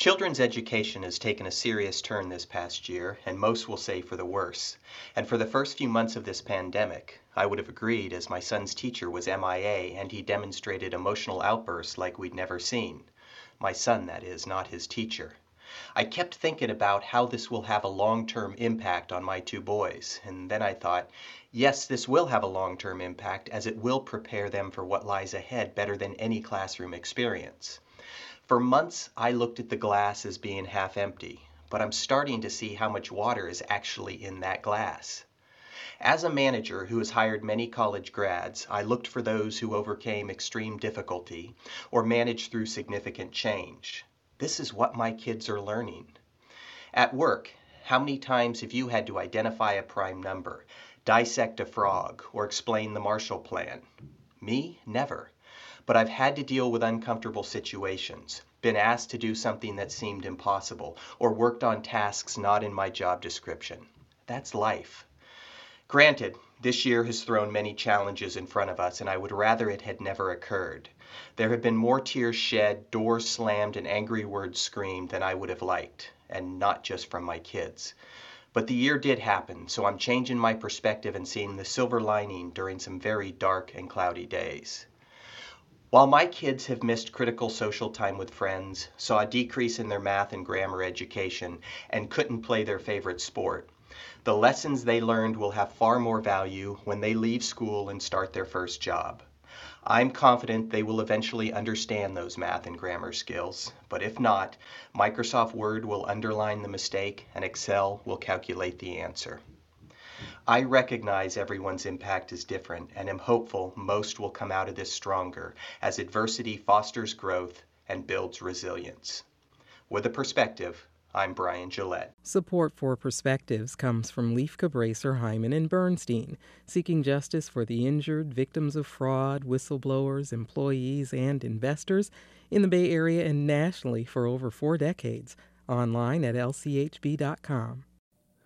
Children's education has taken a serious turn this past year, and most will say for the worse. And for the first few months of this pandemic, I would have agreed as my son's teacher was MIA and he demonstrated emotional outbursts like we'd never seen. My son, that is, not his teacher. I kept thinking about how this will have a long term impact on my two boys, and then I thought, yes, this will have a long term impact as it will prepare them for what lies ahead better than any classroom experience. For months, I looked at the glass as being half empty, but I'm starting to see how much water is actually in that glass. As a manager who has hired many college grads, I looked for those who overcame extreme difficulty or managed through significant change. This is what my kids are learning. At work, how many times have you had to identify a prime number, dissect a frog, or explain the Marshall Plan? Me, never but I've had to deal with uncomfortable situations, been asked to do something that seemed impossible, or worked on tasks not in my job description. That's life. Granted, this year has thrown many challenges in front of us, and I would rather it had never occurred. There have been more tears shed, doors slammed, and angry words screamed than I would have liked, and not just from my kids. But the year did happen, so I'm changing my perspective and seeing the silver lining during some very dark and cloudy days. While my kids have missed critical social time with friends, saw a decrease in their math and grammar education, and couldn't play their favorite sport, the lessons they learned will have far more value when they leave school and start their first job. I'm confident they will eventually understand those math and grammar skills, but if not, Microsoft Word will underline the mistake and Excel will calculate the answer. I recognize everyone's impact is different and am hopeful most will come out of this stronger as adversity fosters growth and builds resilience. With a perspective, I'm Brian Gillette. Support for Perspectives comes from Lieff Cabraser, Heimann, and Bernstein, seeking justice for the injured, victims of fraud, whistleblowers, employees, and investors in the Bay Area and nationally for over four decades. Online at lchb.com.